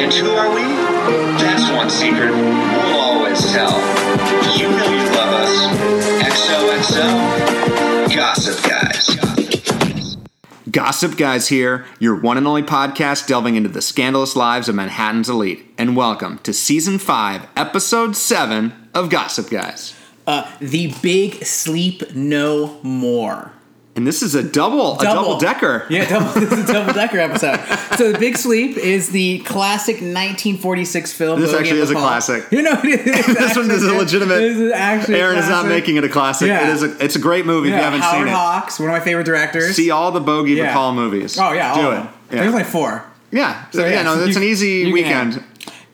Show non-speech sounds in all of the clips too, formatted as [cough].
And who are we? That's one secret we'll always tell. You know you love us. XOXO, Gossip Guys. Gossip Guys here, your one and only podcast delving into the scandalous lives of Manhattan's elite. And welcome to season 5, episode 7 of Gossip Guys. Uh, the big sleep no more. And this is a double, a double decker. Yeah, double, [laughs] this is a double decker episode. So, The Big Sleep is the classic 1946 film. This actually is a classic. You know, it is [laughs] This one is a legitimate. This is actually Aaron is not making it a classic. Yeah. It is a, it's a great movie if you haven't Howard seen it. Hawks, one of my favorite directors. See all the Bogey Yeah. Bacall movies. oh yeah, do of it. Yeah. There's only four. yeah. So, So, yeah, yeah, no, it's you- an easy weekend.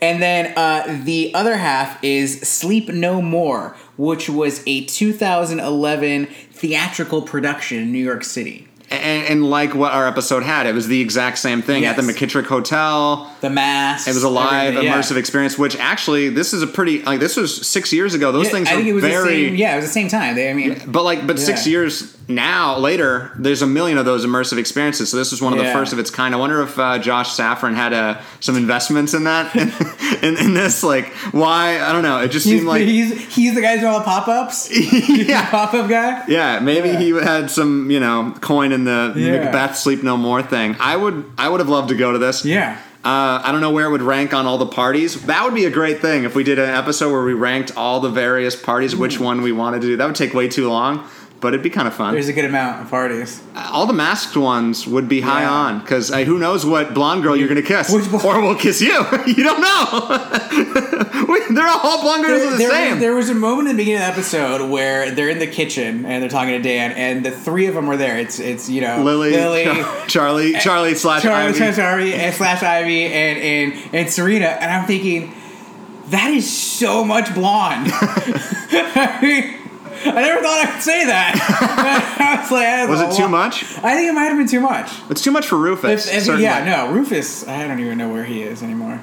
And then uh, the other half is Sleep No More, which was a 2011 theatrical production in New York City. And, and like what our episode had, it was the exact same thing at the McKittrick Hotel. The mask. It was a live, yeah. immersive experience. Which actually, this is a pretty like this was six years ago. Those Yeah, things I think it was very the same. Yeah, it was the same time. They, I mean, But like, but six years now later, there's a million of those immersive experiences. So this was one of the first of its kind. I wonder if uh, Josh Safran had uh, some investments in that, [laughs] in, in this. Like, why? I don't know. It just he's, seemed like, he's he's the guy who's all the pop ups. [laughs] yeah, pop up guy. yeah. Maybe Yeah. he had some, you know, coin in the Yeah. Macbeth Sleep No More thing. I would, I would have loved to go to this. Yeah. Uh, I don't know where it would rank on all the parties. That would be a great thing if we did an episode where we ranked all the various parties, which one we wanted to do. That would take way too long, but it'd be kind of fun. There's a good amount of parties. all the masked ones would be high Yeah. on because uh, who knows what blonde girl you're going to kiss, Which or will kiss you. [laughs] you don't know. [laughs] They're all blonde girls are the there, same. there was a moment in the beginning of the episode where they're in the kitchen and they're talking to Dan, and the three of them are there. It's it's you know Lily, Lily, Char- Charlie, Charlie slash Charlie Ivy. slash Ivy, and slash Ivy, and and and Serena, and I'm thinking that is so much blonde. [laughs] I mean, I never thought I'd say that. [laughs] I was like, that's Was it too lot. much? I think it might have been too much. It's too much for Rufus. If- if- yeah, no, Rufus. I don't even know where he is anymore.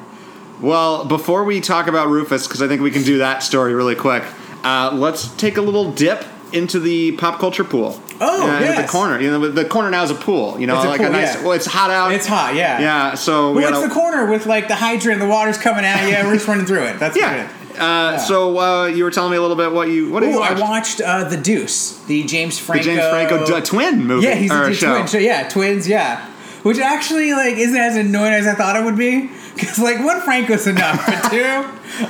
Well, before we talk about Rufus, because I think we can do that story really quick, uh, let's take a little dip into the pop culture pool. Oh, Uh, yes. the corner. You know, the corner now is a pool. You know, It's a like pool, a nice. yeah. Well, it's hot out. It's hot, yeah. Yeah. So we Well, gotta, the corner with like the hydrant, the water's coming at you. We're just running through it. That's Yeah. Uh, So uh, you were telling me a little bit what you what did good. you Oh, I watched uh, the Deuce, the James Franco, the James Franco d- twin movie. Yeah, he's a show. twin. So yeah, twins. Yeah, which actually like isn't as annoying as I thought it would be. [laughs] Because like one Franco's enough, but [laughs] two,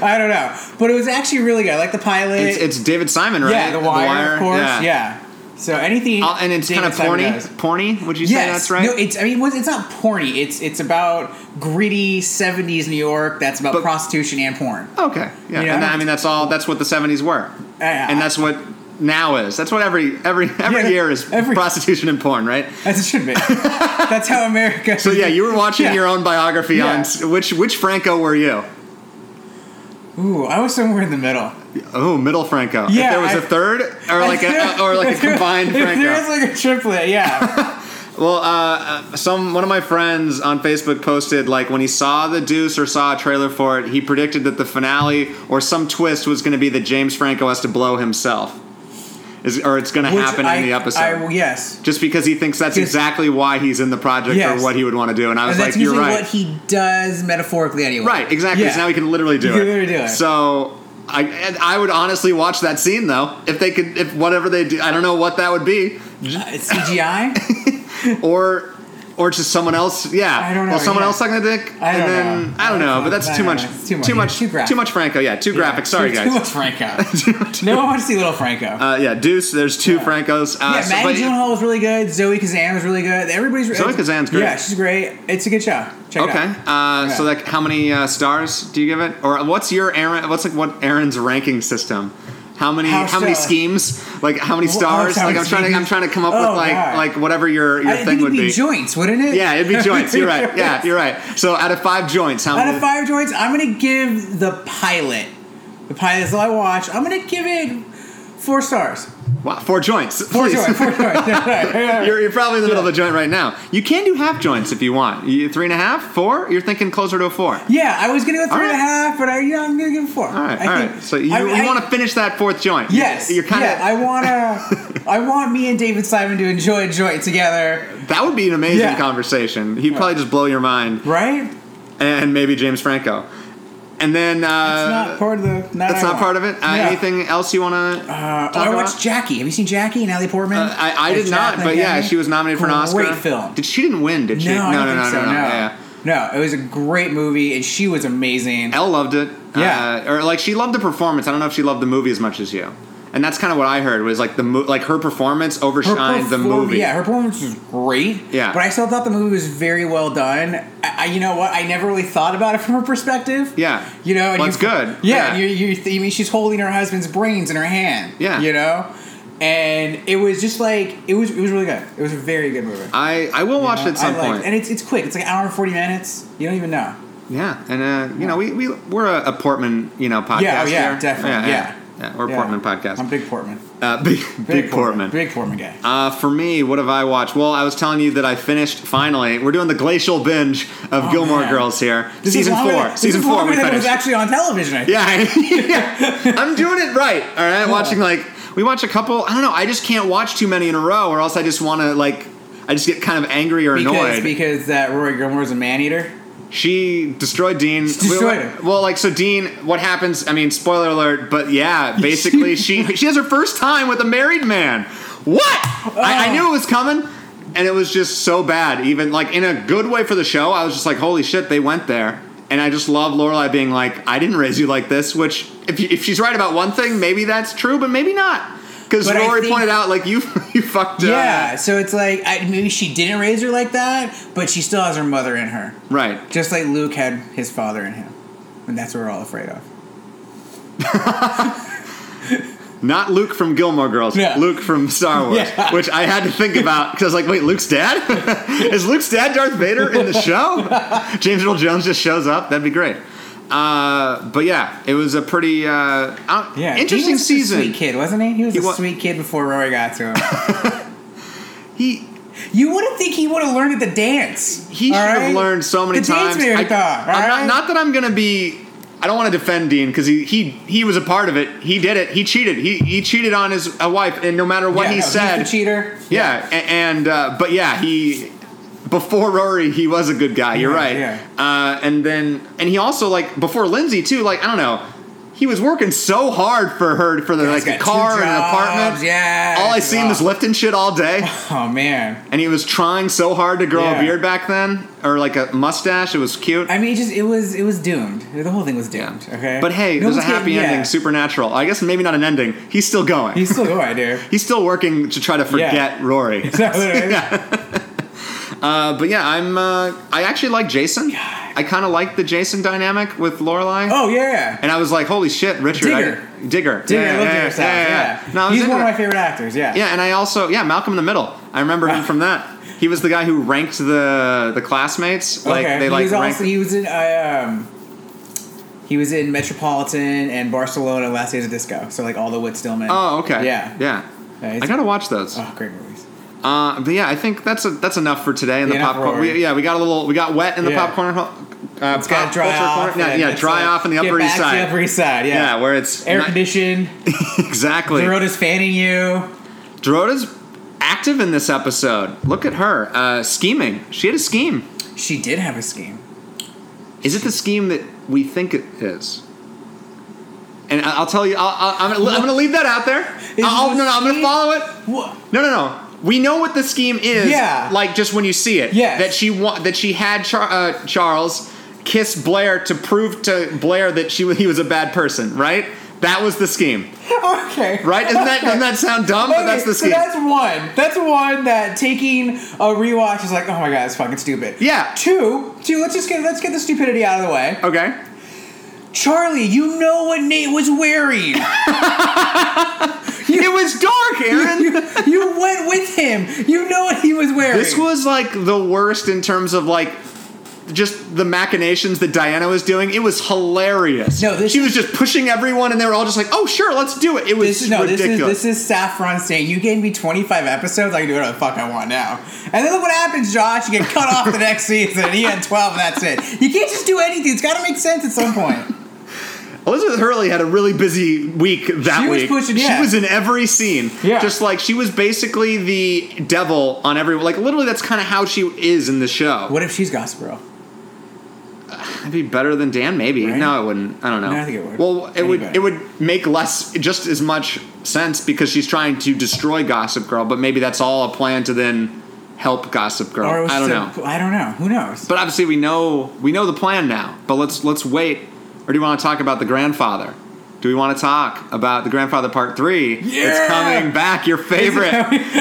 I don't know. But it was actually really good. I like the pilot. It's, it's David Simon, right? yeah, the wire, of course. Yeah. So anything. Uh, and it's David kind of porny. does. Porny? Would you say that's right? No, it's. I mean, it's not porny. It's it's about gritty '70s New York. That's about But- prostitution and porn. okay. Yeah. You know? and I mean, that's all. That's what the '70s were, Yeah. and that's what now is. That's what every every every Yeah, year is [laughs] every- prostitution and porn, right? As it should be. [laughs] That's how America. So yeah, you were watching Yeah. your own biography on Yeah. s- which which Franco were you? Ooh, I was somewhere in the middle. Oh, middle Franco. if Yeah, there was I- a third, or like a [laughs] or like a combined If Franco. There's like a triplet. Yeah. [laughs] Well, uh, uh, some one of my friends on Facebook posted like when he saw the Deuce or saw a trailer for it, he predicted that the finale or some twist was going to be that James Franco has to blow himself, is or it's going to happen I, in the episode. I, yes. just because he thinks that's exactly why he's in the project Yes. or what he would want to do, and I was And like, "You're right, what he does metaphorically anyway. right, exactly." Yeah. So now he can literally do He it. can literally do it. So. I, and I would honestly watch that scene though if they could if whatever they do I don't know what that would be Uh, CGI. [laughs] or or just someone else. Yeah, I don't know, Well, someone yeah. else sucking a dick, I and don't then know. I don't know, but that's I too much. too much. Too much. too graphic. Too much Franco. Yeah, too graphic. Sorry, too, guys. [laughs] Too much Franco. no one wants to see little Franco. Uh, yeah, Deuce. There's two Francos. Uh, yeah, so- Maggie but- Gyllenhaal was really good. Zoe Kazan was really good. Everybody's Zoe Kazan's great. Yeah, she's great. It's a good show. Check Okay. it out. Uh, So like, how many uh, stars do you give it, or what's your Aaron? What's like what Aaron's ranking system? How many? How How, many schemes? Like how many oh, stars? how Like I'm trying to. I'm trying to come up Oh, with like God. like whatever your your I thing would be, be. joints, wouldn't it? Yeah, it'd be joints. You're right. [laughs] Yeah, you're right. So out of five joints, how Out many? of five joints, I'm gonna give the pilot. The pilot is all I watch. I'm gonna give it four stars. Wow, four joints. Four please. joints. Four [laughs] joints. [laughs] Yeah, right, right. You're, you're probably in the middle of a joint right now. You can do half joints if you want. You, three and a half, four. You're thinking closer to a four. Yeah, I was gonna go three and a half, but I, yeah, I'm gonna give four. All right, I all think- right. So you, you want to finish that fourth joint? Yes. You're kind of. yeah, I wanna. [laughs] I want me and David Simon to enjoy a joint together, that would be an amazing Yeah. conversation. He'd probably just blow your mind. right? and maybe James Franco. And then uh, It's not part of the. Not that's I not want. part of it. Uh, Yeah. Anything else you want to Uh, talk oh, I about? watched Jackie. Have you seen Jackie? And Natalie Portman. Uh, I, I did not, but yeah, she was nominated for an Oscar. Great film. Did she didn't win? Did she? No, no, no, no, so. no, No, Yeah. no, it was a great movie, and she was amazing. Elle loved it. Yeah. uh, or like she loved the performance. I don't know if she loved the movie as much as you. And that's kind of what I heard was like the mo- like her performance Her overshined the movie. Yeah, her performance was great. Yeah. but I still thought the movie was very well done. I, I, you know what? I never really thought about it from her perspective. Yeah. you know, and Well, you- good. Yeah, Yeah. You, you, you mean she's holding her husband's brains in her hand. Yeah. you know, and it was just like it was. It was really good. It was a very good movie. I I will watch You know, it at some liked and it's it's quick. It's like an hour and forty minutes. You don't even know. yeah, and uh, you know we we we're a, a Portman you know podcast. Yeah, oh, yeah, here. definitely, Yeah, yeah. yeah, we're a Yeah. Portman podcast. I'm big Portman. uh, [laughs] big big, Portman. Big Portman guy. Uh, for me, what have I watched? Well, I was telling you that I finished finally. We're doing the glacial binge of Oh, Gilmore man. Girls here. This season four. than- season is four. We than it was actually on television. Yeah, [laughs] yeah. I'm doing it right. All right, watching like we watch a couple. I don't know. I just can't watch too many in a row, or else I just want to like. I just get kind of angry or Because annoyed. because that Rory Gilmore's a man eater. She destroyed Dean. destroyed well, well, like so, Dean. What happens? I mean, spoiler alert. But yeah, [laughs] basically, she she has her first time with a married man. What? I, I Oh. knew it was coming, and it was just so bad. Even like in a good way for the show. I was just like, holy shit, they went there. And I just love Lorelai being like, I didn't raise you like this. Which, if you, if she's right about one thing, maybe that's true, but maybe not. Because Rory think- pointed out, like you [laughs] you fucked. up. Yeah, so it's like I, maybe she didn't raise her like that, but she still has her mother in her, Right. just like Luke had his father in him, and that's what we're all afraid of. [laughs] Not Luke from Gilmore Girls. Yeah. Luke from Star [laughs] Wars, Yeah. which I had to think about because I was like, "Wait, Luke's dad? Is Luke's dad Darth Vader in the show?" James Earl Jones just shows up. That'd be great. Uh, but yeah, it was a pretty uh, Yeah, he interesting was a season. sweet kid, wasn't he? He was He a wa- sweet kid before Rory got to him. [laughs] He you wouldn't think he would have learned at the dance. he should all have learned so many the times. Dance I, all I'm not, right? not that I'm gonna be. I don't want to defend Dean because he, he he was a part of it. He did it. He cheated. He he cheated on his wife, and no matter what Yeah, he no, said, cheater. Yeah, a- and uh, but yeah, he before Rory, he was a good guy. You're Yeah, right. yeah. Uh, and then and he also like before Lindsay too. Like I don't know, he was working so hard for her for the Yeah, like a car and an apartment. yeah, all I seen was lifting shit all day, [laughs] Oh man. and he was trying so hard to grow Yeah. a beard back then or like a mustache. It was cute. I mean, it just it was it was doomed. The whole thing was doomed. Okay. But hey, No there's a getting- happy yeah. ending. Supernatural. I guess maybe not an ending. He's still going. He's still going, [laughs] dude. He's still working to try to forget Rory. [laughs] Is that what it is? Uh, but yeah, I'm. Uh, I actually like Jason. I kind of like the Jason dynamic with Lorelai. Oh yeah. And I was like, holy shit, Richard. Digger. I, Digger. Digger, yeah, yeah, Digger yeah, yeah, yeah. No, He's one of my favorite actors. Yeah. Yeah, and I also yeah, Malcolm in the Middle. I remember him from that. He was the guy who ranked the the classmates. Like okay. they he like was ranked. also he was in uh, um, he was in Metropolitan and Barcelona Last Days of Disco. So like all the Whit Stillman. oh, okay. Yeah. Yeah. I gotta watch those. Oh, great movies. Uh, but yeah, I think that's a, that's enough for today in the enough popcorn. We, yeah, we got a little, we got wet in the Yeah. popcorn. Uh, It's got pop to dry off. corner. Yeah, yeah, dry uh, off in the Upper back East Side. Upper East Side. Yeah. Yeah, where it's Air not- conditioned. [laughs] exactly. Dorota's fanning you. Dorota's active in this episode. Look at her uh, scheming. She had a scheme. She did have a scheme. Is it the scheme that we think it is? And I- I'll tell you, I'll, I'll, I'm, gonna, leave that out there. I'll, no, no, I'm gonna follow it. What? No, no, no. We know what the scheme is. Yeah. Like just when you see it. Yes. That she wa- that she had Char- uh, Charles kiss Blair to prove to Blair that she he was a bad person. Right. That was the scheme. Okay. Right? Doesn't that doesn't that sound dumb? but that's the scheme. so that's one. That's one that taking a rewatch is like, oh my god, it's fucking stupid. Yeah. Two, two. Let's just get let's get the stupidity out of the way. okay. Charlie, you know what Nate was wearing. [laughs] It was dark, Aaron. you, you went with him. You know what he was wearing. This was like the worst in terms of like just the machinations that Diana was doing. It was hilarious. No, this she is- was just pushing everyone, and they were all just like, "Oh, sure, let's do it." It was This is no. This is ridiculous. this is Safran saying you gave me 25 episodes. I can do whatever the fuck I want now. And then look what happens, Josh. You get cut off the next season. and He had 12, and that's it. You can't just do anything. It's got to make sense at some point. Elizabeth Hurley had a really busy week that She was week. pushing- yeah. She was in every scene. Yeah. Just like she was basically the devil on every like literally that's kind of how she is in the show. What if she's Gossip Girl? It'd be better than Dan, maybe. Right? No, it wouldn't. I don't know. No, I think it would. Well, it Any would. better. It would make less, just as much sense because she's trying to destroy Gossip Girl. But maybe that's all a plan to then help Gossip Girl. Was I don't know. I don't know. Who knows? But obviously, we know we know the plan now. But let's let's wait. Or do you want to talk about the grandfather? Do we want to talk about the grandfather part three? Yeah! It's coming back. Your favorite.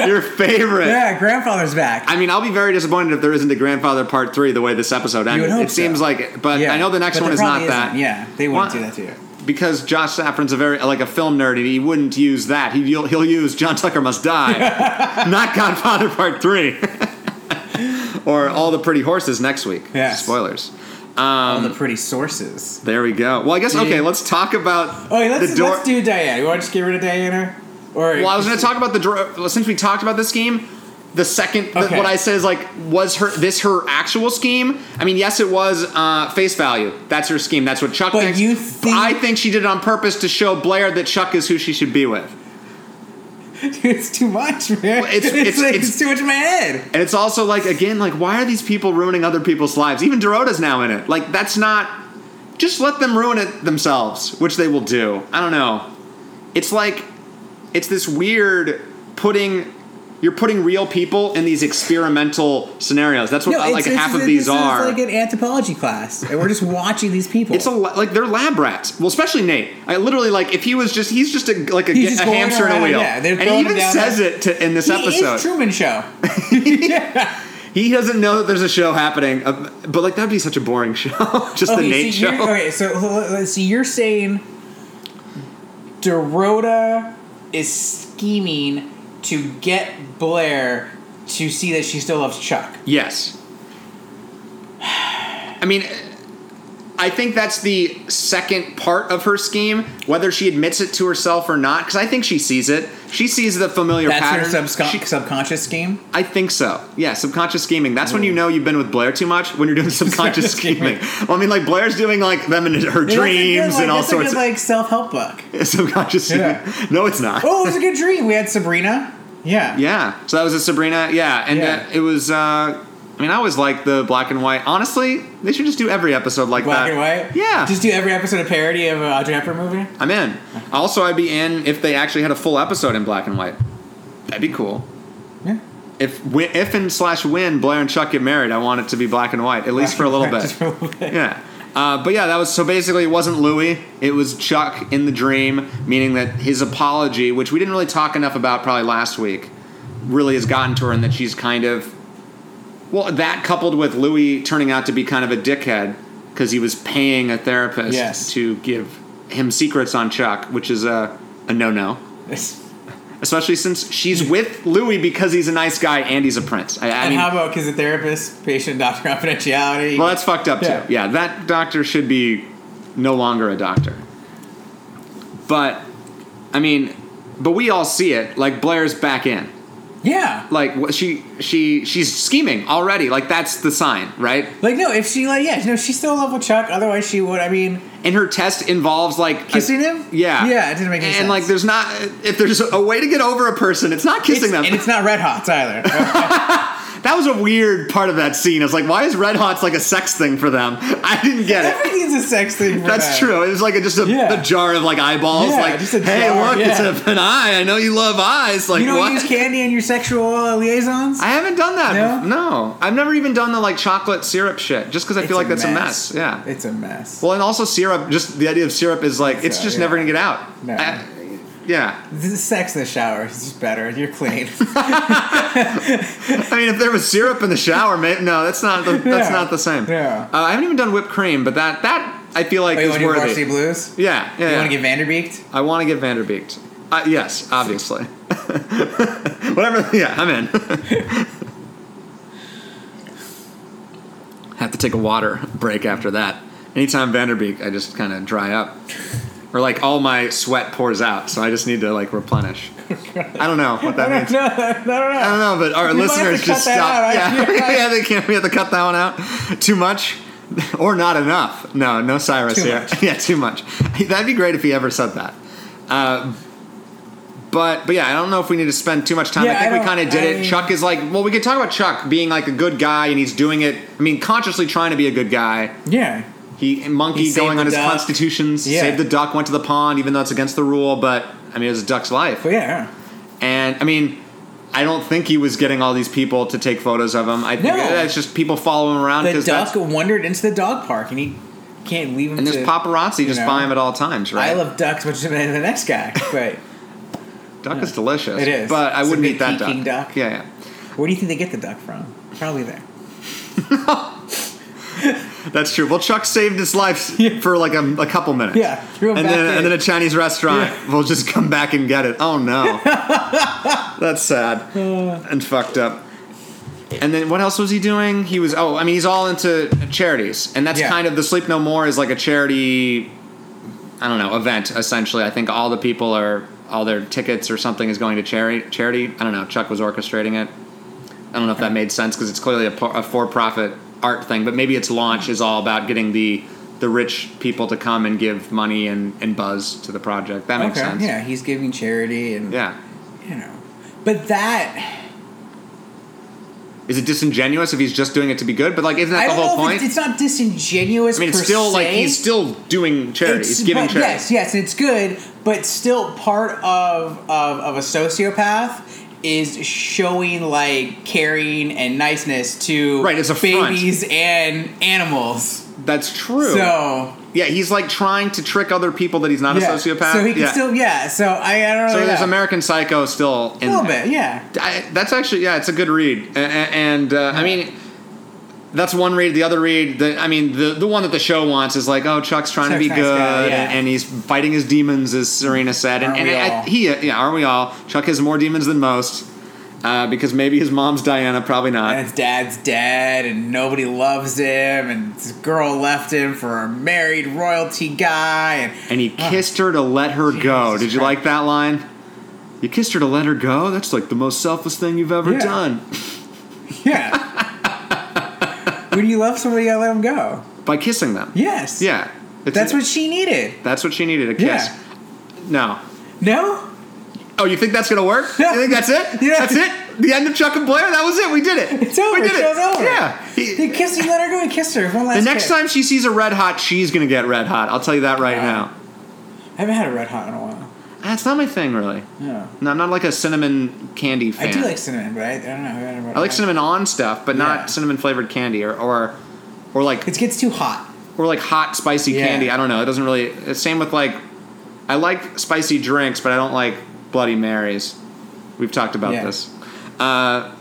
your favorite. yeah, grandfather's back. I mean, I'll be very disappointed if there isn't a grandfather part three the way this episode ended. would hope it seems like it, but yeah. I know the next But one is not probably that. isn't. Yeah, they wouldn't Why- do that to you. because Josh Safran's a very like a film nerd, and he wouldn't use that. He, he'll, he'll use John Tucker Must Die, [laughs] not Godfather Part Three, [laughs] or All the Pretty Horses next week. Yes. Spoilers. All Um, the pretty sources. There we go. Well, I guess okay. Let's talk about Oh, yeah, let's, the door. let's do Diana. You want to just get rid of Diana? Or well, I was going to talk about the door. Well, since we talked about the scheme, the second the- what I said is like, was her this her actual scheme? I mean, yes, it was uh, face value. That's her scheme. That's what Chuck But thinks. you think- I think she did it on purpose to show Blair that Chuck is who she should be with. [laughs] it's too much, man. it's- [laughs] It's, it's- like, it's- it's, too much in my head. And it's also like again, like why are these people ruining other people's lives? Even Dorota's now in it. Like that's not. Just let them ruin it themselves, which they will do. I don't know. It's like it's this weird putting. You're putting real people in these experimental scenarios. That's what No, like it's, half it's, of these are. Is like an anthropology class, and we're just watching these people. it's a like they're lab rats. Well, especially Nate. I literally like if he was just he's just a like a, a hamster in a wheel, yeah, and he even says there. it to, in this he episode. is Truman Show. [laughs] [laughs] He doesn't know that there's a show happening, uh, but like that'd be such a boring [laughs] show. just the Okay, Nate so show. Okay, so let's see. You're saying Dorota is scheming to get Blair to see that she still loves Chuck. Yes. I mean, I think that's the second part of her scheme, whether she admits it to herself or not, because I think she sees it. She sees the familiar That's pattern. her subscon- She- subconscious scheme. I think so. Yeah, subconscious scheming. That's when you know you've been with Blair too much. When you're doing [laughs] subconscious Scheming. scheming. Well, I mean, like Blair's doing like them in her Yeah, that's good, dreams like, and all that's sorts good, like self help book. [laughs] subconscious scheming. Yeah. No, it's not. Oh, it was a good dream. We had Sabrina. Yeah. Yeah. So that was a Sabrina. Yeah, and Yeah. Uh, it was. Uh, I mean, I always like the black and white. Honestly, they should just do every episode like Black that. and white. Yeah. Just do every episode of parody of a Audrey Hepburn movie. I'm in. Also, I'd be in if they actually had a full episode in black and white. That'd be cool. Yeah. If if and slash when Blair and Chuck get married, I want it to be black and white, at least for a little [laughs] Just bit. for a little bit. Yeah. Uh, but yeah, that was so basically it wasn't Louis, it was Chuck in the dream, meaning that his apology, which we didn't really talk enough about probably last week, really has gotten to her and that she's kind of well, that coupled with Louis turning out to be kind of a dickhead because he was paying a therapist Yes. to give him secrets on Chuck, which is a, a no no. It's- Especially since she's with Louis because he's a nice guy and he's a prince. I, I and mean, how about because the therapist, patient, doctor [laughs] confidentiality? well, that's fucked up Yeah. too. Yeah, that doctor should be no longer a doctor. But, I mean, but we all see it. Like Blair's back in. Yeah. Like what she she she's scheming already. Like that's the sign, right? Like no, if she like yeah, no, she's still in love with Chuck. Otherwise, she would. I mean, And her test involves like kissing him. Yeah, yeah, it didn't make any and sense. And like there's not if there's a way to get over a person, it's not kissing It's- them. and it's not red hots either. [laughs] that was a weird part of that scene. I was like, why is red hot's like a sex thing for them? [laughs] I didn't get it. Everything's a sex thing. For That's them. true. It was like a, just a, Yeah. a jar of like eyeballs. Yeah, like, just a hey, jar, look, yeah. it's a, an eye. I know you love eyes. Like, You don't what? use candy in your sexual uh, liaisons. I haven't done that. No? No, I've never even done the like chocolate syrup shit. Just because I It's feel like that's a mess. Yeah. it's a mess. Well, and also syrup. Just the idea of syrup is like it's So, just yeah. never gonna get out. No. I- yeah. This is sex in the shower is just better. You're clean. [laughs] I mean, if there was syrup in the shower, maybe, no, that's not. The, that's Yeah. not the same. Yeah. Uh, I haven't even done whipped cream, but that that I feel like Oh, you is want to do worthy. varsity blues? Yeah. Yeah. You yeah. want to get Vanderbeeked? I want to get Vanderbeeked. Uh, yes, obviously. [laughs] Whatever. Yeah, I'm in. [laughs] Have to take a water break after that. Anytime Vanderbeek, I just kind of dry up, or like all my sweat pours out, so I just need to like replenish. I don't know what that [laughs] means. no, I don't know. I don't know, but our have listeners just stop. out, yeah, Yeah. [laughs] yeah, they can't. We have to cut that one out. Too much, [laughs] or not enough. No, no Cyrus Too here. much. yeah, too much. That'd be great if he ever said that. Uh, but but yeah, I don't know if we need to spend too much time. Yeah, I think I we kind of did I it. Chuck is like, well, we could talk about Chuck being like a good guy, and he's doing it. I mean, consciously trying to be a good guy. Yeah. He monkey He going on his duck. constitutions, Yeah. saved the duck, went to the pond, even though it's against the rule. But I mean, it was a duck's life. But yeah, And I mean, I don't think he was getting all these people to take photos of him. I think No. it's just people following him around the duck that's wandered into the dog park, and he can't leave him. and there's paparazzi just know. by him at all times, right? I love ducks much than the next guy. [laughs] But duck is delicious. It is. but I It's wouldn't eat that duck. duck. Yeah, yeah. where do you think they get the duck from? Probably there. [laughs] [laughs] That's true. Well, Chuck saved his life [laughs] Yeah. for like a, a couple minutes. Yeah, and then in. and then a Chinese restaurant Yeah. [laughs] will just come back and get it. Oh no, that's sad and fucked up. And then what else was he doing? He was oh, I mean, he's all into charities, and that's Yeah. kind of the Sleep No More is like a charity. I don't know event essentially. I think all the people are all their tickets or something is going to charity. Charity. I don't know. Chuck was orchestrating it. I don't know if that made sense because it's clearly a, a for-profit art thing, but maybe its launch is all about getting the the rich people to come and give money and, and buzz to the project. That makes okay, sense. yeah, he's giving charity, and Yeah. you know, but that Is it disingenuous if he's just doing it to be good? But like, isn't that the whole point? it's, it's not disingenuous. I mean, it's still like he's still doing charity. It's- He's giving but charity. Yes, yes, it's good, but still part of, of of a sociopath is showing like caring and niceness to Right, it's a front. babies and animals. That's true. So yeah, he's like trying to trick other people that he's not yeah. a sociopath. So he can yeah. still yeah. So I, I don't know. So there's know. American Psycho still in a little bit, yeah. I, that's actually yeah, it's a good read, A- a- and uh, I mean. That's one read. The other read, the, I mean, the the one that the show wants is like, oh, Chuck's trying to be nice good, guy, yeah. and, and he's fighting his demons, as Serena said. And, and I, he, yeah, aren't we all? Chuck has more demons than most, uh, because maybe his mom's Diana, probably not. And his dad's dead, and nobody loves him, and his girl left him for a married royalty guy, and And he kissed her to let her go. Did you Christ. like that line? You kissed her to let her go? That's like the most selfless thing you've ever Yeah. done. yeah. [laughs] when you love somebody, you gotta let them go. By kissing them. Yes. Yeah. It's- That's what she needed. That's what she needed, a kiss. Yeah. No. No. Oh, you think that's gonna work? You think that's it? [laughs] Yeah. That's it? The end of Chuck and Blair? That was it. We did it. [laughs] It's over. We did Show's it. over. Yeah. He- He kissed. He let her go. He kissed her. One last the next kiss. time she sees a red hot, she's gonna get red hot. I'll tell you that right now. I haven't had a red hot in a while. That's not my thing, really. No. No, I'm not like a cinnamon candy fan. I do like cinnamon, but I, I don't know. I, a red I like cinnamon on stuff, but Yeah. not cinnamon flavored candy or, or or like It gets too hot. or like hot spicy Yeah. candy. I don't know. It doesn't really. Same with like, I like spicy drinks, but I don't like Bloody Marys. We've talked about Yeah. this. Uh,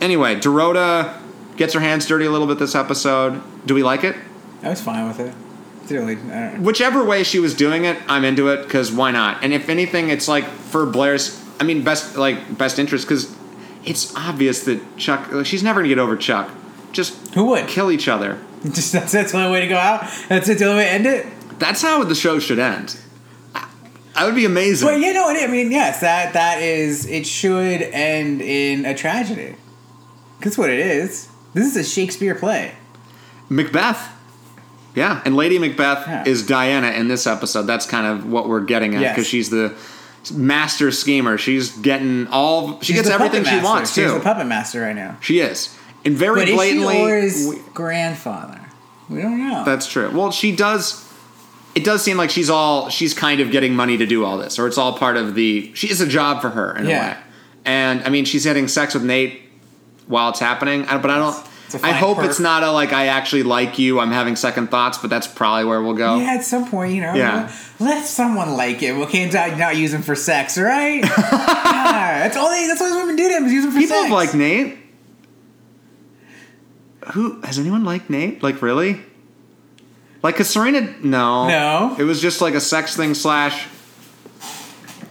anyway, Dorota gets her hands dirty a little bit this episode. Do we like it? I was fine with it. Really. I don't know. Whichever way she was doing it, I'm into it because why not? And if anything, it's like for Blair's. I mean, best like best interest because it's obvious that Chuck. Like, she's never gonna get over Chuck. Just Who would? kill each other. [laughs] Just that's, that's the only way to go out. That's it. The only way to end it. That's how the show should end. That would be amazing. But you know, what I mean, yes, that that is. It should end in a tragedy. That's what it is. This is a Shakespeare play. Macbeth. Yeah, and Lady Macbeth Yeah. is Diana in this episode. That's kind of what we're getting at Yes. because she's the master schemer. She's getting all. She She's gets everything she wants She's too. the puppet master right now. she is, and very But is she blatantly. or we- grandfather? We don't know. that's true. Well, she does. It does seem like she's all. She's kind of getting money to do all this, or it's all part of the. She is a job for her in a way. And I mean, she's having sex with Nate while it's happening. But I don't. I hope perk. it's not a like I actually like you. I'm having second thoughts, but that's probably where we'll go. yeah, at some point, you know, Yeah. let someone like it. We can't not not use them for sex, right? [laughs] yeah, that's all they. That's all these women do to him is use him for People sex. have liked Nate. Who has anyone liked Nate? Like really? Like, cause Serena, no, No. It was just like a sex thing slash,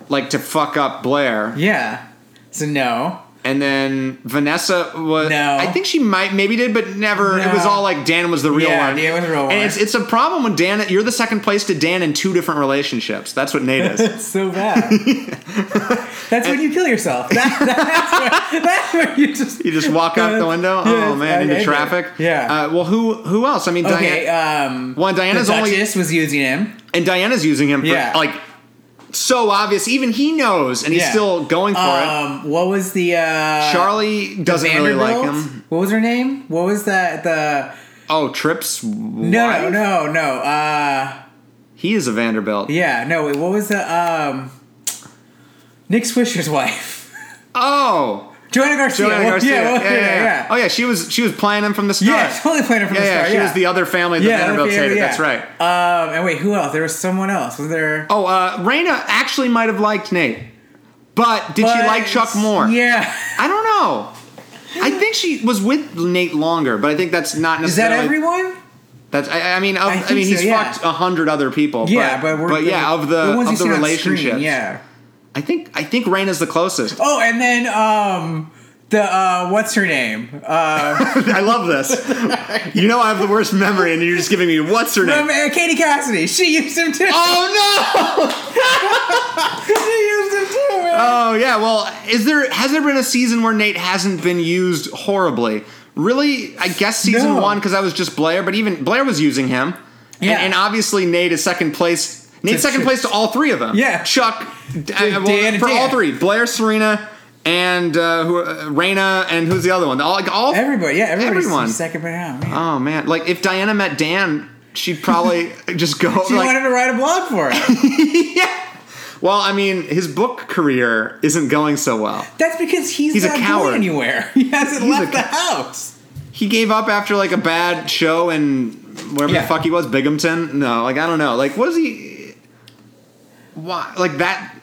like to fuck up Blair, Yeah. So no. And then Vanessa was. No. I think she might maybe did, but never. It was all like Dan was the real Yeah, one. Dan was the real one. And it's it's a problem when Dan. You're the second place to Dan in two different relationships. That's what Nate is. [laughs] It's so bad. [laughs] that's when you kill yourself. [laughs] That, that's, where, that's where you just. You just walk out the window. Yeah, oh man, into traffic. Yeah. Uh, well, who who else? I mean, Okay. Diana. Um. Well, Diana's the only was using him. and Diana's using him for Yeah. like so obvious. Even he knows, and he's Yeah. still going for it. Um. What was the? uh Charlie doesn't really like Vanderbilt? him. What was her name? What was that? The Oh, Trips. No, no, no, no. Uh, He is a Vanderbilt. yeah, no. Wait, what was the um, Nick Swisher's [laughs] wife? Oh, Joanna Garcia. Joanna Garcia. Yeah, yeah, yeah, yeah. Oh yeah, she was she was playing him from the start. Yeah, [laughs] totally playing it from the yeah, start. she yeah. was the other family that Vanderbilt hated. yeah. That's right. Um, and wait, who else? There was someone else. Was there? Oh, uh, Raina actually might have liked Nate, but did she like Chuck more? Yeah. I don't know. I think she was with Nate longer, but I think that's not Is that everyone? That's I, I mean, of, I I, mean, he's so, yeah. fucked a hundred other people. Yeah, but we're, yeah, of the, ones of the screen, relationships. Yeah. I think I think Rain is the closest. Oh, and then um, the uh, what's her name? Uh, [laughs] I love this. you know I have the worst memory, and you're just giving me what's her name? um, Katie Cassidy. She used him too. Oh no! [laughs] she used him too. Man. Oh yeah. Well, is there has there been a season where Nate hasn't been used horribly? Really, I guess season No. one because I was just Blair, but even Blair was using him. Yeah. and, and obviously Nate is second place. Nate's second place to all three of them. Yeah. Chuck, D- uh, well, for all three, Blair, Serena, and uh, who, uh, Raina, and who's the other one? All, like all Everybody, yeah, everybody's everyone. second now. Man. Oh man, like if Diana met Dan, she'd probably [laughs] just go she like. wanted to write a blog for it. [laughs] yeah. Well, I mean, his book career isn't going so well. That's because he's, He's a coward. going anywhere. [laughs] He hasn't He's left the house. He gave up after like a bad show and wherever Yeah. the fuck he was, Binghamton. No, like I don't know. Like what is he? Why? Like that?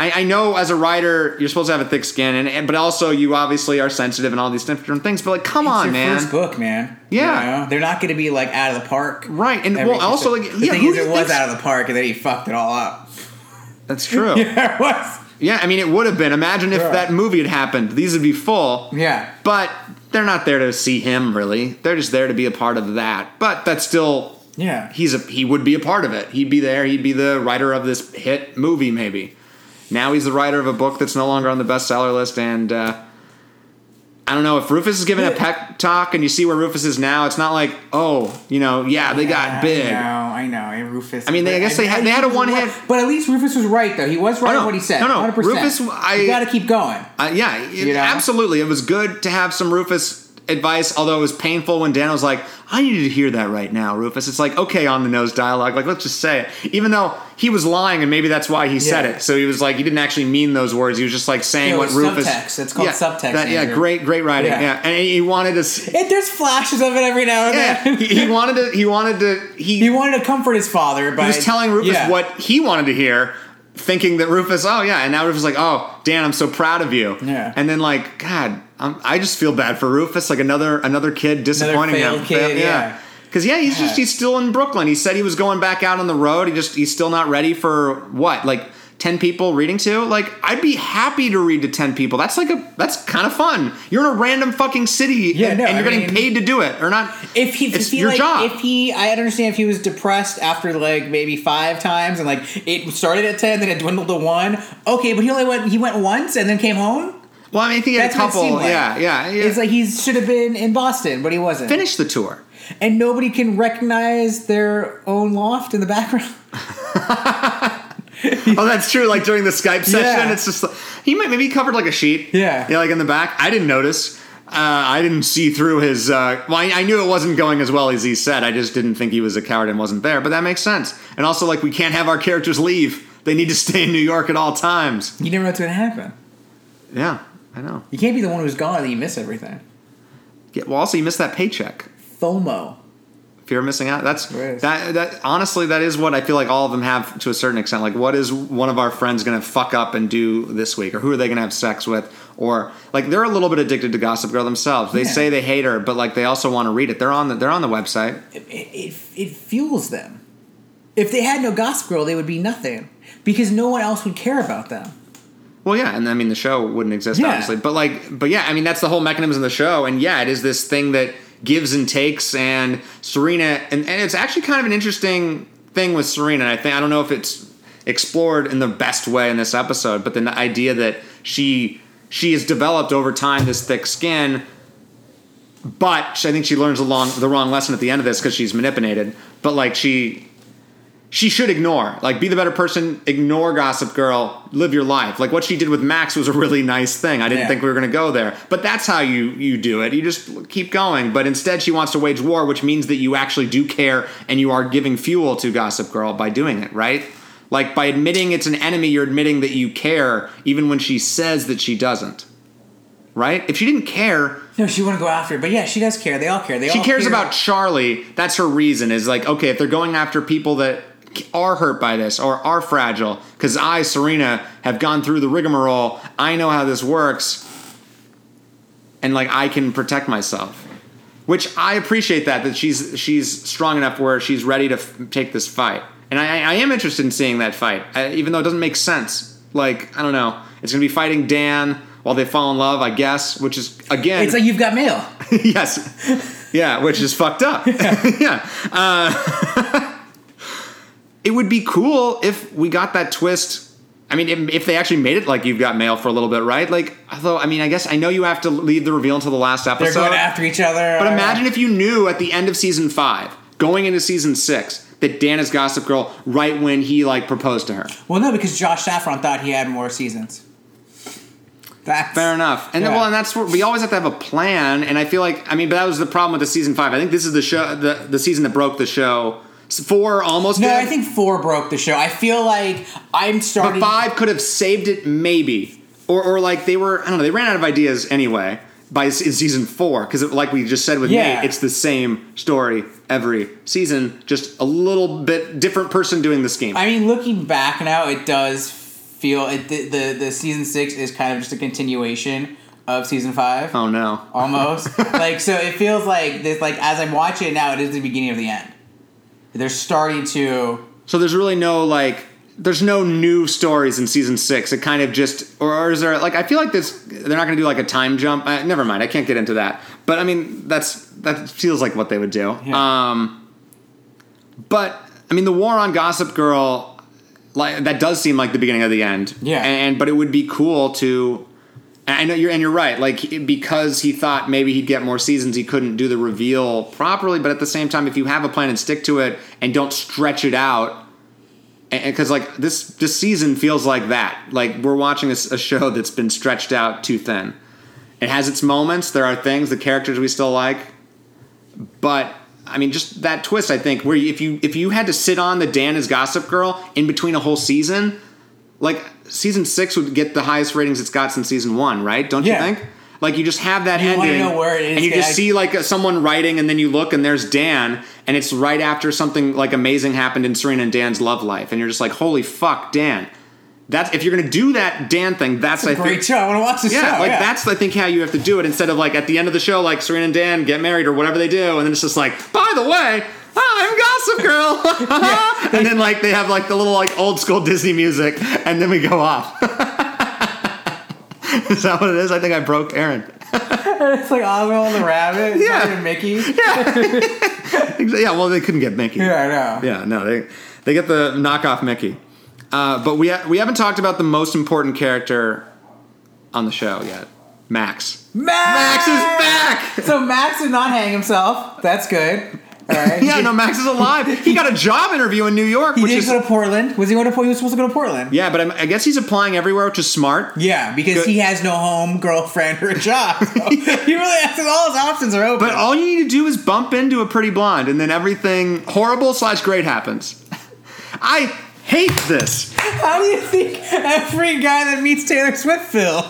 I, I know as a writer you're supposed to have a thick skin, and, and but also you obviously are sensitive and all these different things. But like, come It's on, man. first book, man. Yeah. You know? they're not going to be like out of the park, Right, and well, also like the yeah, thing is, it was out of the park, and then he fucked it all up. That's true. [laughs] yeah. It was. Yeah, I mean, it would have been. Imagine if Right. that movie had happened. These would be full. Yeah, But they're not there to see him really. They're just there to be a part of that. But that's still yeah. he's a he would be a part of it. He'd be there. He'd be the writer of this hit movie maybe. Now he's the writer of a book that's no longer on the bestseller list and uh I don't know if Rufus is giving a pep talk and you see where Rufus is now. It's not like, oh, you know, yeah, they got big. I know, I know. And Rufus. I mean, they- I guess they had- they had a one-hit- right. but at least Rufus was right though. He was right Oh, no. in what he said. No, no. 100%. Rufus, I- got to keep going. Uh, yeah, it- You know? absolutely. It was good to have some Rufus advice, although it was painful when Dan was like, I needed to hear that right now, Rufus. It's like, okay, on the nose dialogue. Like, let's just say it. Even though he was lying, and maybe that's why he said it. So he was like, he didn't actually mean those words. He was just like saying Yeah, what Rufus. subtext. It's called yeah, subtext, that- yeah, great, great writing. Yeah. Yeah. And he wanted to. [laughs] It, there's flashes of it every now and Yeah, then. he, he wanted to. He wanted to. He, He wanted to comfort his father, but he was telling Rufus yeah. what he wanted to hear, thinking that Rufus, oh yeah, and now Rufus is like, oh Dan, I'm so proud of you. Yeah. And then like, God, I'm, I just feel bad for Rufus, like another another kid disappointing failed him. kid, yeah. Because yeah, he's just he's still in Brooklyn. He said he was going back out on the road. He just he's still not ready for what like. 10 people reading to like i'd be happy to read to 10 people that's like a that's kind of fun you're in a random fucking city Yeah, and, no, and you're I getting mean- paid to do it or not If he, it's if he your like, job if he, I understand if he was depressed after like maybe five times and like it started at ten, then it dwindled to one. Okay, but he only went. He went once and then came home. well i mean i think he had That's a couple like. yeah yeah, yeah. It's like he should have been in Boston, but he wasn't. finish the tour And nobody can recognize their own loft in the background. [laughs] [laughs] Oh, that's true. Like during the Skype session, Yeah. it's just like, he might maybe covered like a sheet. Yeah. yeah, like in the back. I didn't notice. Uh, I didn't see through his. Uh, well, I, I knew it wasn't going as well as he said. I just didn't think he was a coward and wasn't there. But that makes sense. And also, like we can't have our characters leave. They need to stay in New York at all times. You never know what's going to happen. Yeah, I know. You can't be the one who's gone and you miss everything. Yeah, well, also you miss that paycheck. FOMO. Fear of missing out. That's that. That honestly, that is what I feel like all of them have to a certain extent. Like, what is one of our friends going to fuck up and do this week, or who are they going to have sex with, or like they're a little bit addicted to Gossip Girl themselves. They Yeah. say they hate her, but like they also want to read it. They're on the they're on the website. It, it, it fuels them. If they had no Gossip Girl, they would be nothing because no one else would care about them. Well, yeah, and I mean the show wouldn't exist Yeah. obviously, but like, but yeah, I mean that's the whole mechanism of the show, and yeah, it is this thing that gives and takes, and Serena, and, and it's actually kind of an interesting thing with Serena. I think I don't know if it's explored in the best way in this episode, but then the idea that she she has developed over time this thick skin, but I think she learns the long the wrong lesson at the end of this because she's manipulated. But like she she should ignore. Like, be the better person, ignore Gossip Girl, live your life. Like, what she did with Max was a really nice thing. I didn't Yeah. think we were going to go there. But that's how you, you do it. You just keep going. But instead, she wants to wage war, which means that you actually do care and you are giving fuel to Gossip Girl by doing it, right? Like, by admitting it's an enemy, you're admitting that you care, even when she says that she doesn't. Right? If she didn't care, No, she wouldn't go after it. But yeah, she does care. They all care. They she all cares care. about Charlie. That's her reason. Is like, okay, if they're going after people that are hurt by this or are fragile, because I, Serena, have gone through the rigmarole. I know how this works, and like I can protect myself. Which I appreciate that that she's she's strong enough where she's ready to f- take this fight, and I, I am interested in seeing that fight, I, even though it doesn't make sense. Like I don't know, it's gonna be fighting Dan while they fall in love, I guess, which is again It's like you've got mail. [laughs] yes. Yeah, which is fucked up. [laughs] Yeah. Uh, [laughs] it would be cool if we got that twist. I mean, if, if they actually made it like you've got mail for a little bit, right? Like, although, I mean, I guess I know you have to leave the reveal until the last episode. They're going after each other. But imagine if you knew at the end of season five, going into season six, that Dan is Gossip Girl right when he like proposed to her. Well, no, because Josh Safran thought he had more seasons. That's Fair enough. And Yeah. well, and that's where we always have to have a plan. And I feel like I mean, but that was the problem with the season five. I think this is the show, the the season that broke the show. Four almost. No, did, I think four broke the show. I feel like I'm starting. but five could have saved it, maybe, or or like they were. I don't know. They ran out of ideas anyway by in season four because, like we just said with Yeah. Nate, it's the same story every season, just a little bit different person doing the scheme. I mean, looking back now, it does feel it, the, the the season six is kind of just a continuation of season five, oh no. almost. [laughs] like so, it feels like this. Like as I'm watching it now, it is the beginning of the end. They're starting to. So there's really no like there's no new stories in season six. It kind of just or, is there like I feel like this they're not going to do like a time jump. Uh, never mind, I can't get into that. But I mean that's that feels like what they would do. Yeah. Um, but I mean the war on Gossip Girl like that does seem like the beginning of the end. Yeah. And but it would be cool to. I know you're and you're right. Like because he thought maybe he'd get more seasons, he couldn't do the reveal properly. But at the same time, if you have a plan and stick to it and don't stretch it out, because like this this season feels like that. Like we're watching a show that's been stretched out too thin. It has its moments. There are things, the characters we still like, but I mean, just that twist. I think where if you if you had to sit on the Dan is Gossip Girl in between a whole season, like season six would get the highest ratings it's got since season one, right? Don't Yeah. you think? Like you just have that You ending, know where it is, and you just guys. see like someone writing, and then you look, and there's Dan, and it's right after something like amazing happened in Serena and Dan's love life, and you're just like, holy fuck, Dan. That's if you're gonna do that Dan thing. That's, I Great think, show. I want to watch the yeah, show. like yeah. that's I think how you have to do it instead of like at the end of the show, like Serena and Dan get married or whatever they do, and then it's just like, by the way, I'm Gossip Girl, [laughs] and then like they have like the little like old school Disney music, and then we go off. [laughs] is that what it is? I think I broke Aaron. [laughs] it's like Oswald and the Rabbit. It's Yeah. Mickey. yeah, well they couldn't get Mickey. Yeah, I know. Yeah, no, they they get the knockoff Mickey. Uh, but we ha- we haven't talked about the most important character on the show yet, Max. Max! Max is back. So Max did not hang himself. That's good. Right. [laughs] Yeah, no, Max is alive. [laughs] He got a job interview in New York, He which did is go to Portland. Was he going to Portland? He was supposed to go to Portland. yeah, but I'm, I guess he's applying everywhere, which is smart. Yeah, because Good. he has no home, girlfriend, or a job. [laughs] So he really has all his options are open. But all you need to do is bump into a pretty blonde, and then everything horrible slash great happens. I hate this. How do you think every guy that meets Taylor Swift feels?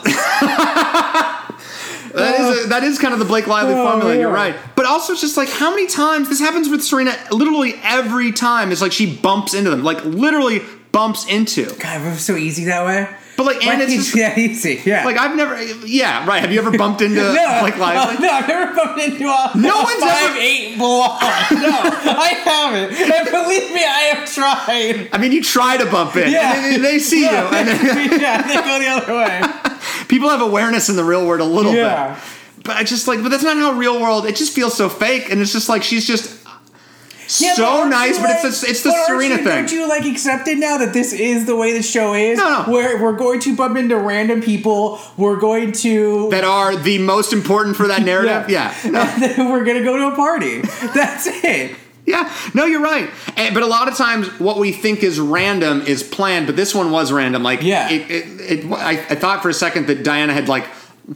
That is a, oh. that is kind of the Blake Lively Oh, formula. You're right, but also it's just like how many times this happens with Serena. Literally every time, it's like she bumps into them, like literally bumps into. God, it was so easy that way. But like, and Like, it's just yeah, easy. Yeah. like I've never. Yeah, right. Have you ever bumped into [laughs] no, Blake Lively? no, I've never bumped into a, No a one's five ever- eight blonde. No, I haven't. And believe me, I have tried. I mean, you try to bump in. Yeah, and they, they see Yeah, you, and [laughs] yeah, they go the other way. [laughs] people have awareness in the real world a little Yeah. bit. But I just like, but that's not how real world. It just feels so fake, and it's just like she's just Yeah, so aren't nice, but like- it's the, it's the but Serena you, thing. Aren't you like accepted now that this is the way the show is? No, no. Where we're going to bump into random people. We're going to. that are the most important for that [laughs] narrative. yeah. And then [laughs] we're gonna go to a party. [laughs] That's it. Yeah, no, you're right. And, but a lot of times, what we think is random is planned. But this one was random. Like, Yeah. it, it, it, I, I thought for a second that Diana had like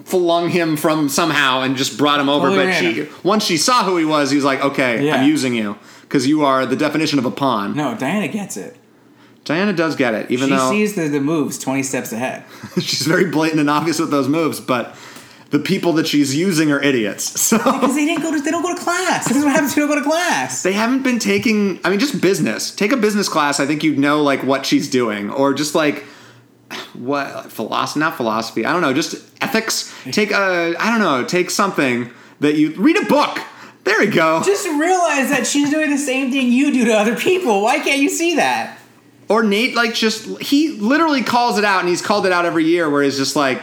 flung him from somehow and just brought him over. Totally but she, once she saw who he was, he was like, "Okay, Yeah. I'm using you because you are the definition of a pawn." No, Diana gets it. Diana does get it, even she though sees the, the moves 20 steps ahead. [laughs] she's very blatant and obvious with those moves. But the people that she's using are idiots. [laughs] So. Because they didn't go to they don't go to class. This is what happens if you don't go to class. They haven't been taking. I mean, just business. Take a business class. I think you'd know like what she's doing, or just like what philosophy, not philosophy. I don't know. Just ethics. Take a. I don't know. Take something that you read a book. There you go. Just realize that she's doing the same thing you do to other people. Why can't you see that? Or Nate, like, just he literally calls it out, and he's called it out every year, where he's just like,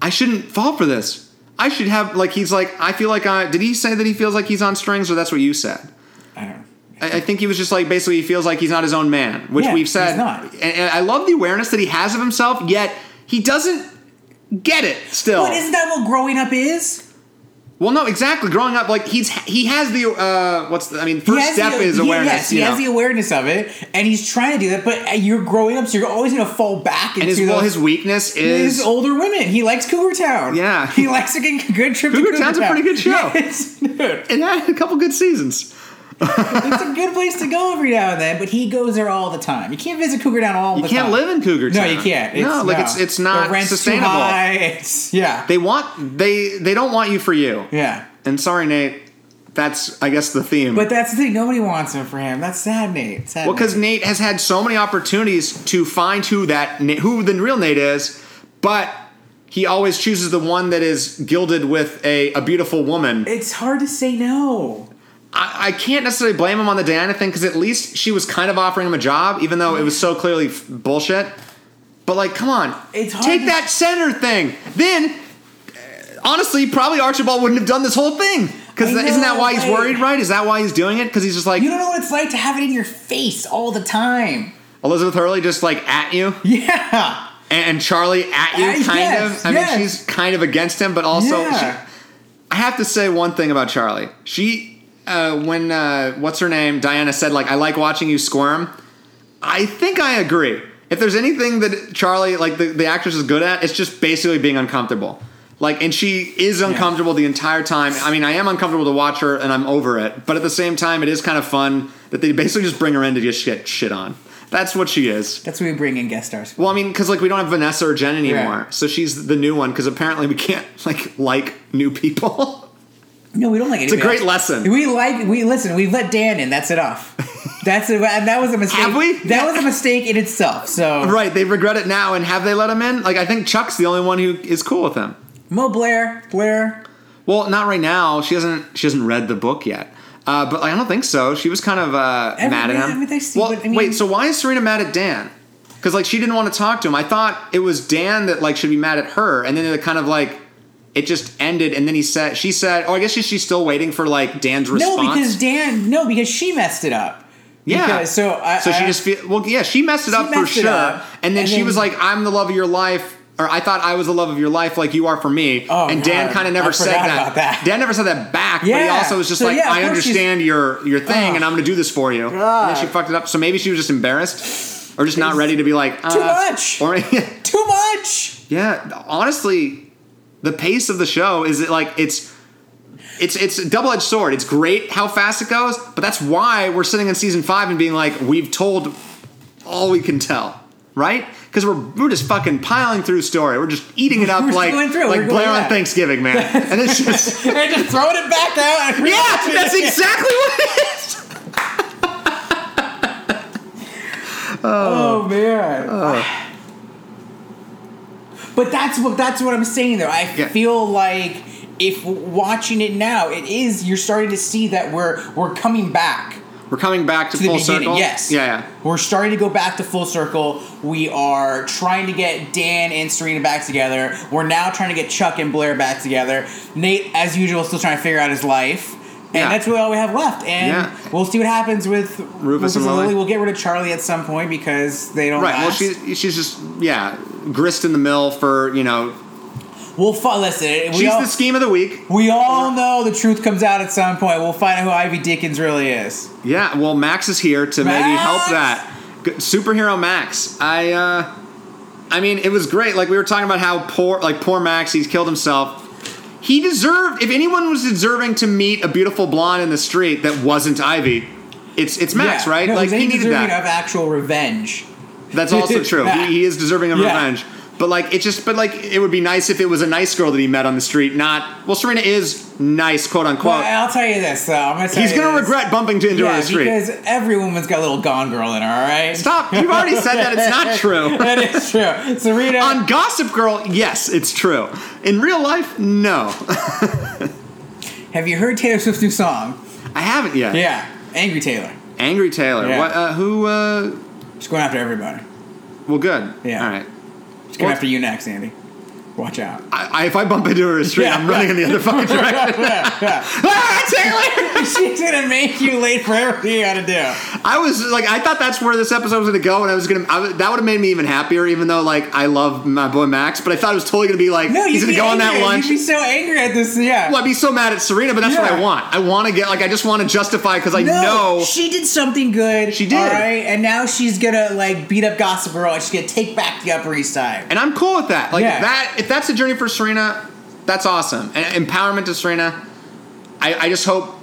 I shouldn't fall for this. I should have like he's like I feel like I did he say that he feels like he's on strings or that's what you said? I don't know. I I think he was just like basically he feels like he's not his own man, which Yeah, we've said. he's not. And, and I love the awareness that he has of himself, yet he doesn't get it still. But isn't that what growing up is? Well, no, exactly. Growing up, like he's he has the uh, what's the, I mean, first step the, is he- awareness. Yes, he you has the awareness of it, and he's trying to do that. But you're growing up, so you're always going to fall back into and his well, his weakness is older women. He likes Cougar Town. Yeah. he likes a good good trip. Cougar to Cougar Town's a pretty good show. [laughs] Yes, dude. it had a couple good seasons. It's a good place to go every now and then, but he goes there all the time. You can't visit Cougar Town all You the time. You can't live in Cougar Town. No, you can't. It's, no, like no. it's it's not sustainable. It's yeah, They want they they don't want you for you. yeah. And sorry, Nate, that's I guess the theme. But that's the thing. Nobody wants him for him. That's sad, Nate. Sad. Well, because Nate. Nate has had so many opportunities to find who that who the real Nate is, but he always chooses the one that is gilded with a, a beautiful woman. it's hard to say no. I, I can't necessarily blame him on the Diana thing because at least she was kind of offering him a job, even though it was so clearly f- bullshit. But like, come on, It's hard take to- that center thing. Then, uh, honestly, probably Archibald wouldn't have done this whole thing because I isn't that know, why he's right? worried? Right? Is that why he's doing it? Because he's just like You don't know what it's like to have it in your face all the time. Elizabeth Hurley, just like at you. [laughs] Yeah. and Charlie at you, Uh, kind yes, of. I yes. mean, she's kind of against him, but also, Yeah. she, I have to say one thing about Charlie. She, uh, when uh, what's her name, Diana said, like, I like watching you squirm. I think I agree. If there's anything that Charlie, like the, the actress, is good at, it's just basically being uncomfortable. Like, and she is uncomfortable the entire time. I mean, I am uncomfortable to watch her, and I'm over it. But at the same time, it is kind of fun that they basically just bring her in to just get shit on. That's what she is. That's when we bring in guest stars. Well, I mean, because like we don't have Vanessa or Jen anymore, Yeah. so she's the new one. Because apparently we can't [laughs] like like new people. [laughs] No, we don't like it it's a great else. lesson. We like we listen. We've let Dan in. That's enough. [laughs] That's a, that was a mistake. Have we? That was a mistake in itself. So right? They regret it now, and have they let him in? Like I think Chuck's the only one who is cool with him. Mo Blair, Blair. Well, not right now. She hasn't. She hasn't read the book yet. Uh, but like, I don't think so. She was kind of uh, Every- mad at him. I mean, they see well, what- I mean- wait. So why is Serena mad at Dan? Because like she didn't want to talk to him. I thought it was Dan that like should be mad at her, and then it kind of like it just ended. And then he said, she said, oh, I guess she's, she's still waiting for like Dan's response. No, because Dan. No, because she messed it up. Yeah. Because- so I, so she I- just feel well. Yeah, she messed it She up for messed it sure. up, and then and she then- was like, "I'm the love of your life." Or I thought I was the love of your life, like you are for me. Oh, and Dan kind of never said that. that. Dan never said that back, but he also was just So, like, yeah, "I understand your your thing, Ugh. and I'm going to do this for you." And then she fucked it up. So maybe she was just embarrassed, or just not ready to be like too uh, much. Or [laughs] too much. yeah, honestly, the pace of the show is it like it's it's it's a double edged sword. It's great how fast it goes, but that's why we're sitting in season five and being like, we've told all we can tell, right? Because we're we're just fucking piling through story. We're just eating it up [laughs] We're like like We're Blair on. Thanksgiving, man. [laughs] And it's just [laughs] and just throwing it back out. and yeah, that's exactly what it is. Oh man. Uh, But that's what that's what I'm saying though. I Yeah. feel like if watching it now, it is you're starting to see that we're we're coming back We're coming back to, to the full beginning. circle. Yes. Yeah, yeah. We're starting to go back to full circle. We are trying to get Dan and Serena back together. We're now trying to get Chuck and Blair back together. Nate, as usual, still trying to figure out his life. And Yeah. that's really all we have left. And Yeah. we'll see what happens with Rufus and Lily. We'll get rid of Charlie at some point because they don't Right. Well, last. she, she's just yeah grist in the mill for you know We'll fi- listen. We She's all, the scheme of the week. we all know the truth comes out at some point. We'll find out who Ivy Dickens really is. Yeah, well, Max is here to maybe help that. Superhero Max. I, uh, I mean, it was great. Like we were talking about how poor, like poor Max, he's killed himself. He deserved. If anyone was deserving to meet a beautiful blonde in the street that wasn't Ivy, it's it's Max, Yeah. right? No, like he needed deserving that. of actual revenge. That's also [laughs] true. He, he is deserving of Yeah. revenge. But like it just, but like it would be nice if it was a nice girl that he met on the street. Not well, Serena is nice, quote unquote. Well, I'll tell you this though. I'm gonna tell He's you gonna this. regret bumping into her on the street. because every woman's got a little gone girl in her. All right. Stop! You've already said that it's not [laughs] true. that is true. Serena. On Gossip Girl, yes, it's true. In real life, no. have you heard Taylor Swift's new song? I haven't yet. Yeah, Angry Taylor. Angry Taylor. Yeah. What? Uh, who? Uh, She's going after everybody. well, good. Yeah. All right. She's going after you next, Andy. Watch out. I, I, if I bump into her in the street, Yeah, I'm running yeah. in the other fucking [laughs] direction. yeah, yeah. [laughs] ah, Taylor! [laughs] She's gonna make you late for everything you gotta do. I was like, I thought that's where this episode was going to go, and I was going to. That would have made me even happier, even though like I love my boy Max, but I thought it was totally going to be like No, he's be go on that angry. lunch. You'd be so angry at this. Yeah. well, I'd be so mad at Serena, but that's what I want. I want to get like I just want to justify because I no, know she did something good. She did. All right, and now she's gonna like beat up Gossip Girl, and she's gonna take back the Upper East Side. And I'm cool with that. Like Yeah. that if that's the journey for Serena, that's awesome. And empowerment to Serena. I, I just hope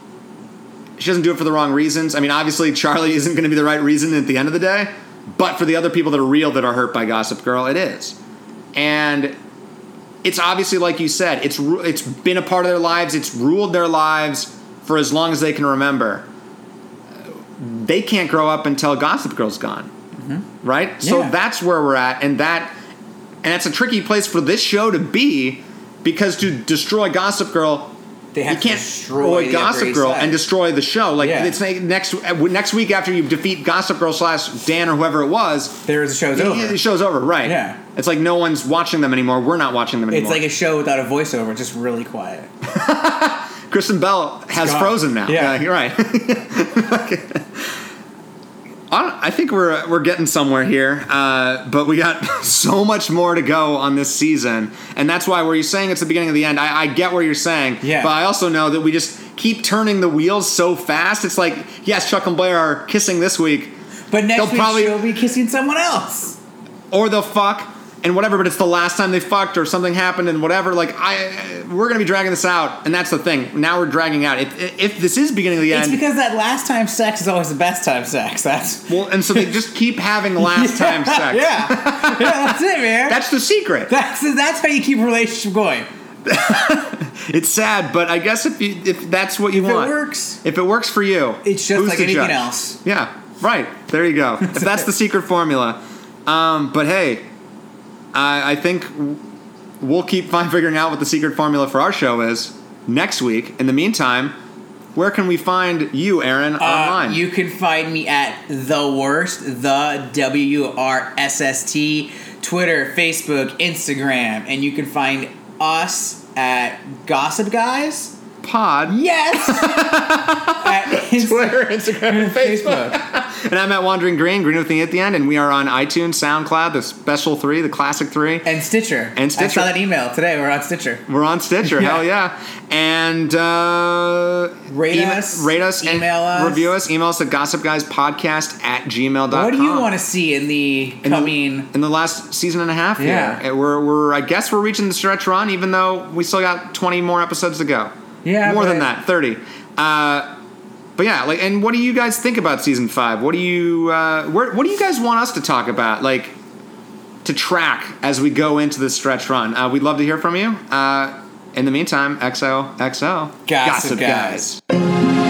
she doesn't do it for the wrong reasons. I mean, obviously Charlie [laughs] isn't going to be the right reason at the end of the day, but for the other people that are real that are hurt by Gossip Girl, it is. And it's obviously like you said, it's it's been a part of their lives. It's ruled their lives for as long as they can remember. They can't grow up until Gossip Girl's gone, mm-hmm. right? So that's where we're at, and that and it's a tricky place for this show to be because to destroy Gossip Girl, They have you can't to destroy destroy the Upper Gossip Girl Side. and destroy the show. Like Yeah. it's like next next week after you defeat Gossip Girl slash Dan or whoever it was, There's the show's over. the show's over. Right? Yeah. It's like no one's watching them anymore. We're not watching them anymore. It's like a show without a voiceover, just really quiet. [laughs] Kristen Bell has. Frozen now. Yeah. you're right. [laughs] I think we're we're getting somewhere here, uh, but we got [laughs] so much more to go on this season, and that's why where you're saying it's the beginning of the end. I, I get what you're saying, Yeah. but I also know that we just keep turning the wheels so fast. It's like yes, Chuck and Blair are kissing this week, But next They'll week probably- she'll be kissing someone else. or they'll fuck and whatever. But it's the last time they fucked or something happened and whatever. Like I, we're gonna be dragging this out, and that's the thing. Now we're dragging out. If if this is beginning of the It's end, because that last time sex is always the best time sex. That's [laughs] Well, and so they just keep having last [laughs] time sex. Yeah, yeah, that's it, man. That's the secret. that's that's how you keep a relationship going. [laughs] It's sad, but I guess if you, if that's what you want If it works, if it works for you, it's just like anything judge? else. Yeah, right. There you go. if that's the secret formula. Um, but hey, I, I think we'll keep fine figuring out what the secret formula for our show is next week. In the meantime, where can we find you, Aaron, Uh, online? you can find me at the worst, the W R S S T, Twitter, Facebook, Instagram, and you can find us at Gossip Guys. Pod, Yes, [laughs] at Twitter, Instagram, and Facebook. And I'm at Wandering Green, Green with the at the end, and we are on iTunes, SoundCloud, the special three, the classic three. and Stitcher. And Stitcher. I saw that email today. We're on Stitcher. We're on Stitcher, Yeah. hell yeah. And uh, Rate us, rate us, and email us. review us. Email us at gossipguyspodcast at gmail.com. What do you want to see in the in the, coming? in the last season and a half Yeah. here? Uh, We're, we're, I guess we're reaching the stretch run, even though we still got 20 more episodes to go. Yeah, More than that, 30. Uh, but yeah, like, and what do you guys think about season five? What do you, uh, where, what do you guys want us to talk about? Like, to track as we go into this stretch run. Uh, we'd love to hear from you. Uh, in the meantime, XOXO. Gossip Guys. guys.